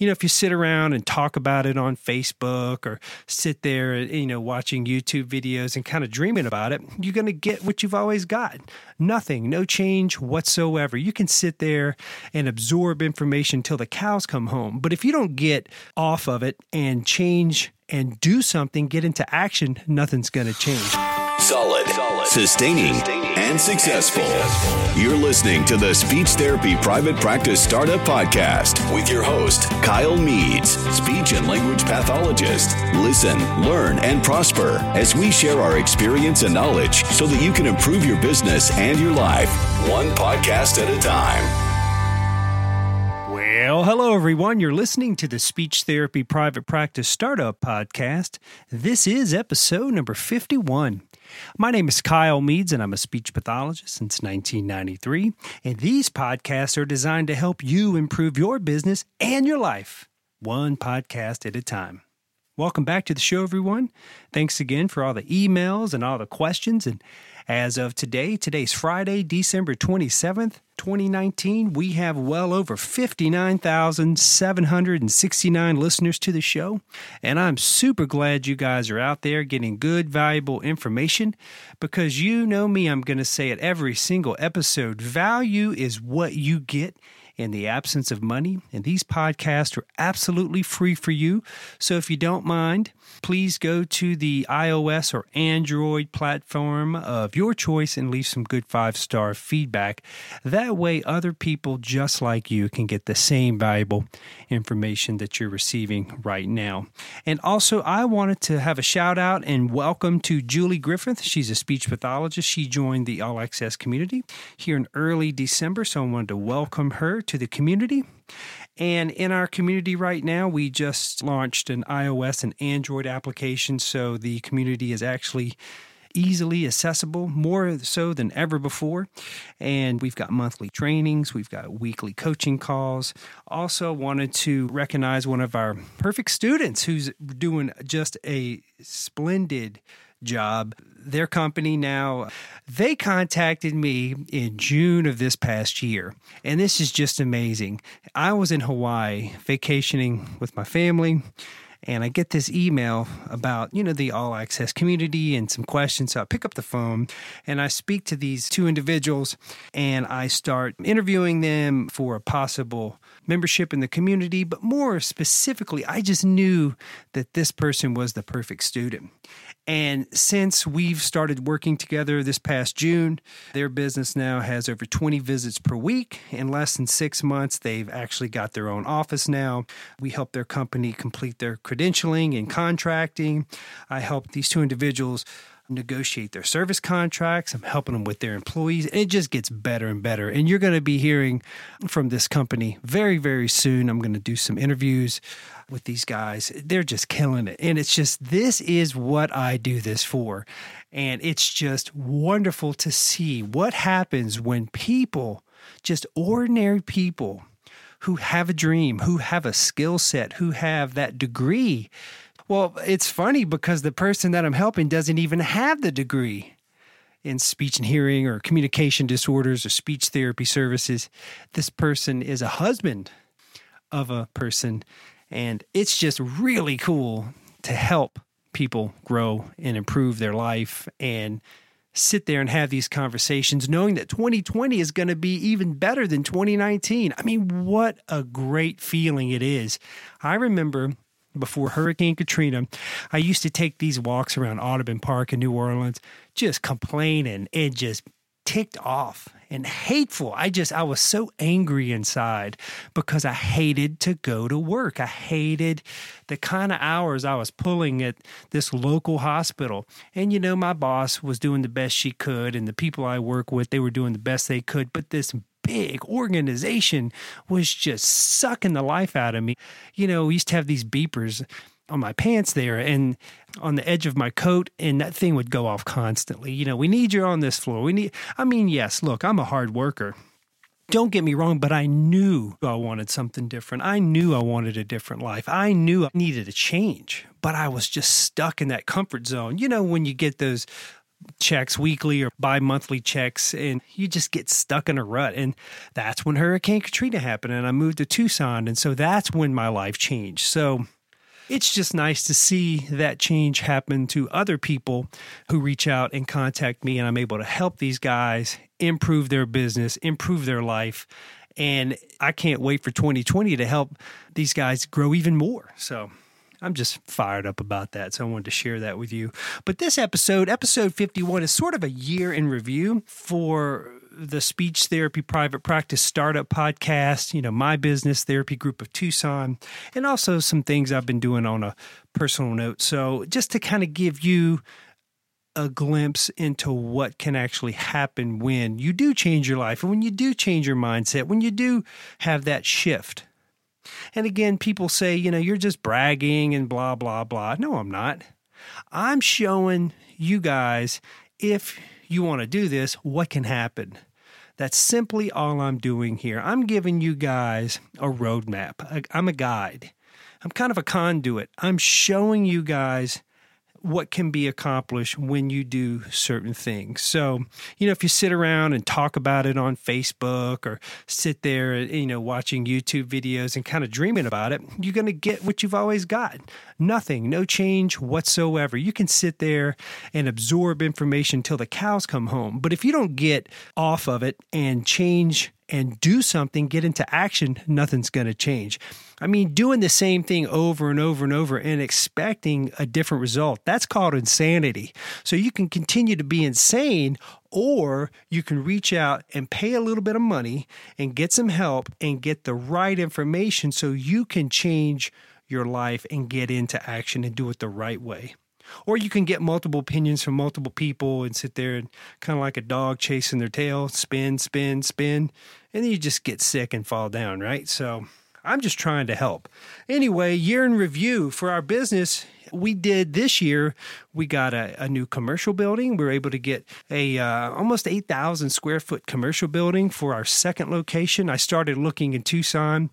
You know, if you sit around and talk about it on Facebook or sit there, you know, watching YouTube videos and kind of dreaming about it, you're going to get what you've always got nothing, no change whatsoever. You can sit there and absorb information till the cows come home. But if you don't get off of it and change and do something, get into action, nothing's going to change. Solid, sustaining, and successful. You're listening to the Speech Therapy Private Practice Startup Podcast with your host, Kyle Meads, speech and language pathologist. Listen, learn, and prosper as we share our experience and knowledge so that you can improve your business and your life, one podcast at a time. Well, hello, everyone. You're listening to the Speech Therapy Private Practice Startup Podcast. This is episode number 51. My name is Kyle Meads, and I'm a speech pathologist since 1993. And these podcasts are designed to help you improve your business and your life, one podcast at a time. Welcome back to the show, everyone. Thanks again for all the emails and all the questions. And as of today, today's Friday, December 27th, 2019, we have well over 59,769 listeners to the show. And I'm super glad you guys are out there getting good, valuable information because you know me, I'm going to say it every single episode. Value is what you get in the absence of money. And these podcasts are absolutely free for you. So if you don't mind, please go to the iOS or Android platform of your choice and leave some good five star feedback. That way, other people just like you can get the same valuable information that you're receiving right now. And also, I wanted to have a shout out and welcome to Julie Griffith. She's a speech pathologist. She joined the All Access community here in early December. So I wanted to welcome her to the community. And in our community right now, we just launched an iOS and Android application. So the community is actually easily accessible, more so than ever before. And we've got monthly trainings, we've got weekly coaching calls. Also, wanted to recognize one of our perfect students who's doing just a splendid job. Their company now, they contacted me in June of this past year. And this is just amazing. I was in Hawaii vacationing with my family and I get this email about, you know, the all access community and some questions. So I pick up the phone and I speak to these two individuals and I start interviewing them for a possible membership in the community. But more specifically, I just knew that this person was the perfect student. And since we've started working together this past June, their business now has over 20 visits per week. In less than six months, they've actually got their own office now. We help their company complete their credentialing and contracting. I help these two individuals negotiate their service contracts. I'm helping them with their employees. And it just gets better and better. And you're going to be hearing from this company very, very soon. I'm going to do some interviews with these guys. They're just killing it. And it's just, this is what I do this for. And it's just wonderful to see what happens when people, just ordinary people, who have a dream, who have a skill set, who have that degree. Well, it's funny because the person that I'm helping doesn't even have the degree in speech and hearing or communication disorders or speech therapy services. This person is a husband of a person and it's just really cool to help people grow and improve their life and sit there and have these conversations knowing that 2020 is going to be even better than 2019. I mean, what a great feeling it is. I remember before Hurricane Katrina, I used to take these walks around Audubon Park in New Orleans, just complaining and just ticked off and hateful. I just, I was so angry inside because I hated to go to work. I hated the kind of hours I was pulling at this local hospital. And, you know, my boss was doing the best she could, and the people I work with, they were doing the best they could. But this big organization was just sucking the life out of me. You know, we used to have these beepers on my pants there and on the edge of my coat and that thing would go off constantly. You know, we need you on this floor. We need I mean, yes, look, I'm a hard worker. Don't get me wrong, but I knew I wanted something different. I knew I wanted a different life. I knew I needed a change, but I was just stuck in that comfort zone. You know, when you get those checks weekly or bi monthly checks, and you just get stuck in a rut. And that's when Hurricane Katrina happened, and I moved to Tucson. And so that's when my life changed. So it's just nice to see that change happen to other people who reach out and contact me, and I'm able to help these guys improve their business, improve their life. And I can't wait for 2020 to help these guys grow even more. So I'm just fired up about that. So I wanted to share that with you. But this episode, episode 51, is sort of a year in review for the speech therapy private practice startup podcast, you know, my business therapy group of Tucson, and also some things I've been doing on a personal note. So just to kind of give you a glimpse into what can actually happen when you do change your life and when you do change your mindset, when you do have that shift. And again, people say, you know, you're just bragging and blah, blah, blah. No, I'm not. I'm showing you guys if you want to do this, what can happen. That's simply all I'm doing here. I'm giving you guys a roadmap. I'm a guide. I'm kind of a conduit. I'm showing you guys what can be accomplished when you do certain things. So, you know, if you sit around and talk about it on Facebook or sit there, you know, watching YouTube videos and kind of dreaming about it, you're going to get what you've always got nothing, no change whatsoever. You can sit there and absorb information till the cows come home. But if you don't get off of it and change and do something, get into action, nothing's going to change. I mean, doing the same thing over and over and over and expecting a different result, that's called insanity. So you can continue to be insane or you can reach out and pay a little bit of money and get some help and get the right information so you can change your life and get into action and do it the right way. Or you can get multiple opinions from multiple people and sit there and kind of like a dog chasing their tail, spin, spin, spin, and then you just get sick and fall down, right? So I'm just trying to help. Anyway, year in review for our business we did this year, we got a, a new commercial building. We were able to get a uh, almost 8,000 square foot commercial building for our second location. I started looking in Tucson,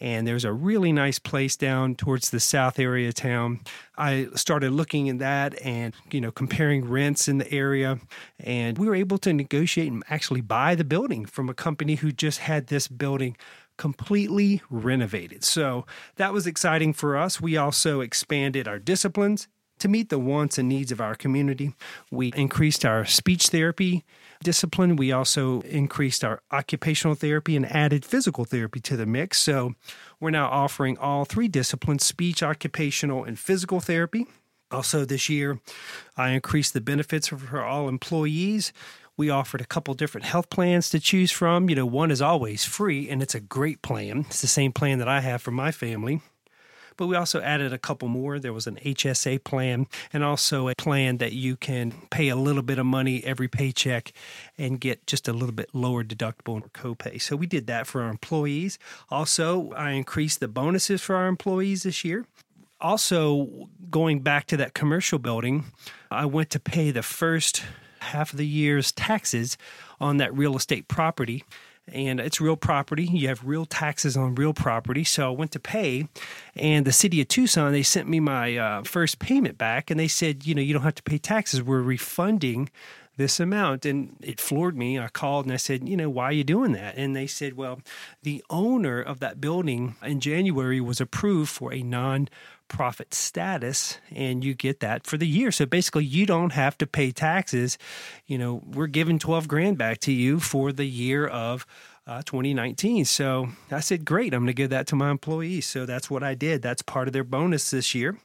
and there's a really nice place down towards the south area town. I started looking at that and you know comparing rents in the area, and we were able to negotiate and actually buy the building from a company who just had this building completely renovated. So that was exciting for us. We also expanded our disciplines to meet the wants and needs of our community. We increased our speech therapy discipline. We also increased our occupational therapy and added physical therapy to the mix. So we're now offering all three disciplines speech, occupational, and physical therapy. Also, this year, I increased the benefits for all employees. We offered a couple different health plans to choose from. You know, one is always free, and it's a great plan. It's the same plan that I have for my family. But we also added a couple more. There was an HSA plan and also a plan that you can pay a little bit of money every paycheck and get just a little bit lower deductible or copay. So we did that for our employees. Also, I increased the bonuses for our employees this year also going back to that commercial building, I went to pay the first half of the year's taxes on that real estate property. And it's real property. You have real taxes on real property. So I went to pay, and the city of Tucson, they sent me my uh, first payment back, and they said, you know, you don't have to pay taxes. We're refunding this amount. And it floored me. I called and I said, you know, why are you doing that? And they said, well, the owner of that building in January was approved for a non profit status and you get that for the year. So basically you don't have to pay taxes. You know, we're giving 12 grand back to you for the year of uh, 2019. So I said, great, I'm going to give that to my employees. So that's what I did. That's part of their bonus this year.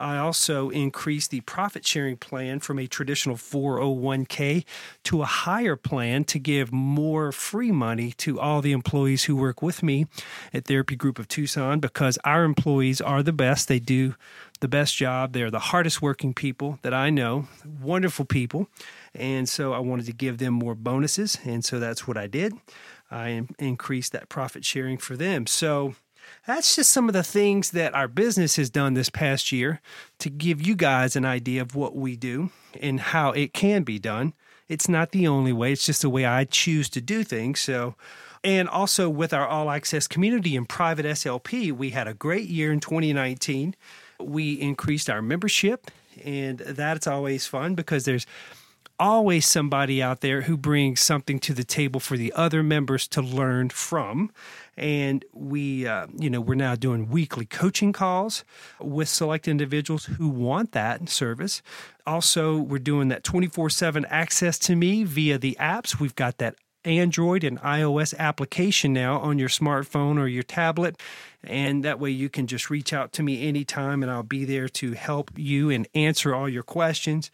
I also increased the profit sharing plan from a traditional 401k to a higher plan to give more free money to all the employees who work with me at Therapy Group of Tucson because our employees are the best. They do the best job. They're the hardest working people that I know, wonderful people. And so I wanted to give them more bonuses. And so that's what I did. I increased that profit sharing for them. So, that's just some of the things that our business has done this past year to give you guys an idea of what we do and how it can be done. It's not the only way, it's just the way I choose to do things. So, and also with our all access community and private SLP, we had a great year in 2019. We increased our membership, and that's always fun because there's always somebody out there who brings something to the table for the other members to learn from. And we, uh, you know, we're now doing weekly coaching calls with select individuals who want that service. Also, we're doing that 24 7 access to me via the apps. We've got that Android and iOS application now on your smartphone or your tablet. And that way you can just reach out to me anytime and I'll be there to help you and answer all your questions.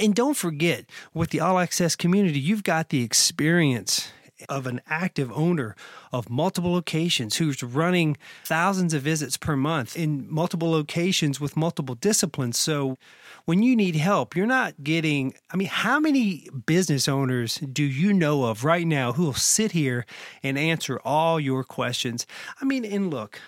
And don't forget, with the All Access community, you've got the experience of an active owner of multiple locations who's running thousands of visits per month in multiple locations with multiple disciplines. So when you need help, you're not getting. I mean, how many business owners do you know of right now who will sit here and answer all your questions? I mean, and look,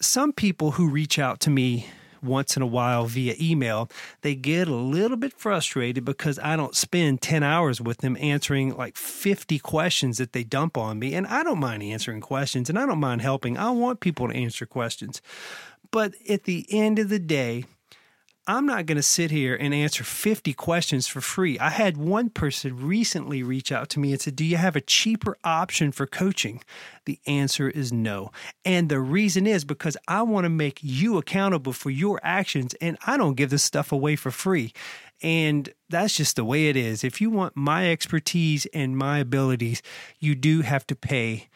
some people who reach out to me once in a while via email, they get a little bit frustrated because I don't spend 10 hours with them answering like 50 questions that they dump on me. And I don't mind answering questions and I don't mind helping. I want people to answer questions. But at the end of the day, I'm not going to sit here and answer 50 questions for free. I had one person recently reach out to me and said, Do you have a cheaper option for coaching? The answer is no. And the reason is because I want to make you accountable for your actions, and I don't give this stuff away for free. And that's just the way it is. If you want my expertise and my abilities, you do have to pay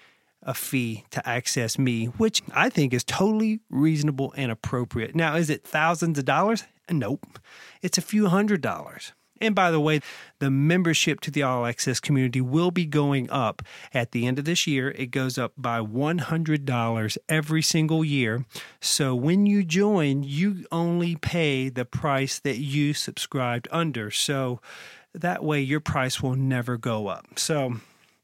a fee to access me, which I think is totally reasonable and appropriate. Now, is it thousands of dollars? Nope. It's a few hundred dollars. And by the way, the membership to the All Access community will be going up at the end of this year. It goes up by $100 every single year. So when you join, you only pay the price that you subscribed under. So that way your price will never go up. So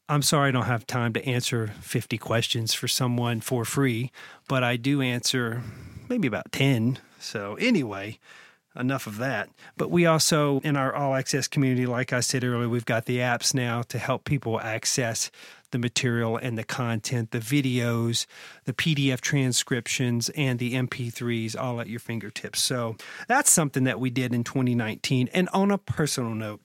I'm sorry I don't have time to answer 50 questions for someone for free, but I do answer maybe about 10. So, anyway, enough of that. But we also, in our all access community, like I said earlier, we've got the apps now to help people access the material and the content, the videos, the PDF transcriptions, and the MP3s all at your fingertips. So that's something that we did in 2019. And on a personal note,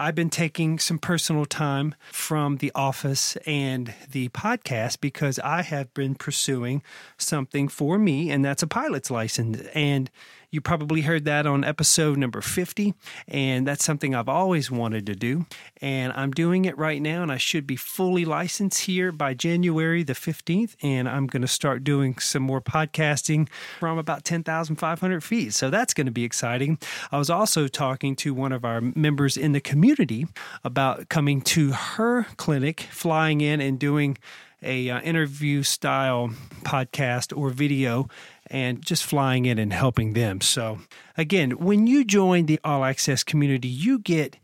I've been taking some personal time from the office and the podcast because I have been pursuing something for me, and that's a pilot's license. And you probably heard that on episode number 50, and that's something I've always wanted to do. And I'm doing it right now, and I should be fully licensed here by January the 15th. And I'm going to start doing some more podcasting from about 10,500 feet. So that's going to be exciting. I was also talking to one of our members in the community about coming to her clinic, flying in and doing a uh, interview style podcast or video and just flying in and helping them. So, again, when you join the All Access community, you get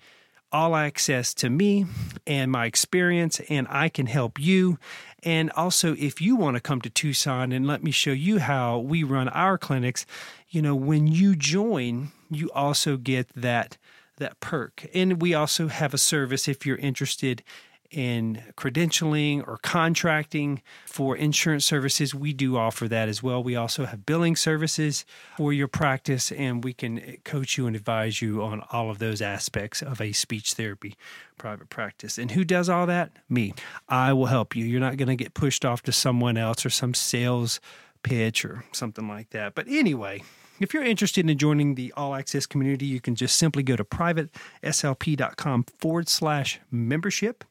all access to me and my experience, and I can help you. And also, if you want to come to Tucson and let me show you how we run our clinics, you know, when you join, you also get that that perk. And we also have a service if you're interested in credentialing or contracting for insurance services, we do offer that as well. We also have billing services for your practice, and we can coach you and advise you on all of those aspects of a speech therapy private practice. And who does all that? Me. I will help you. You're not going to get pushed off to someone else or some sales pitch or something like that. But anyway, if you're interested in joining the All Access community, you can just simply go to privateslp.com forward slash membership.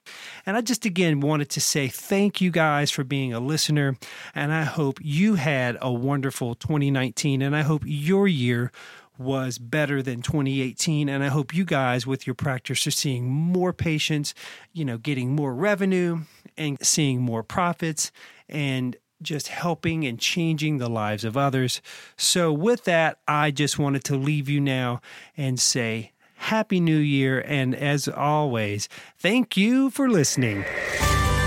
And I just again wanted to say thank you guys for being a listener. And I hope you had a wonderful 2019. And I hope your year was better than 2018 and i hope you guys with your practice are seeing more patients you know getting more revenue and seeing more profits and just helping and changing the lives of others. So, with that, I just wanted to leave you now and say Happy New Year. And as always, thank you for listening.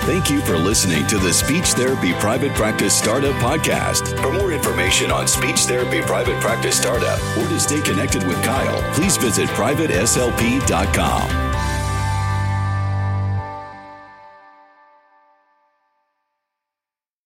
Thank you for listening to the Speech Therapy Private Practice Startup Podcast. For more information on speech therapy private practice startup or to stay connected with Kyle, please visit privateslp.com.